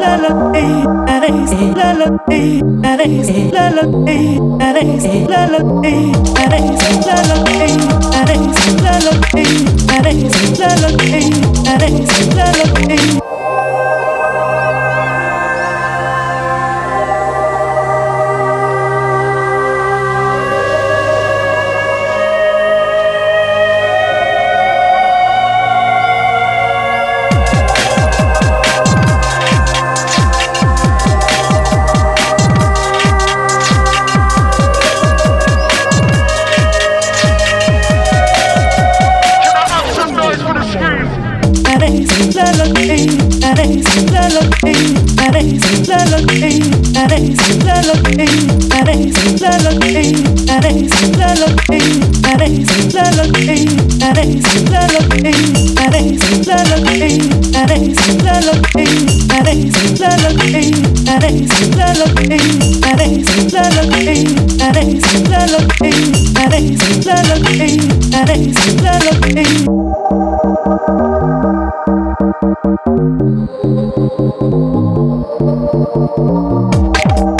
la la la la la la la Thank you.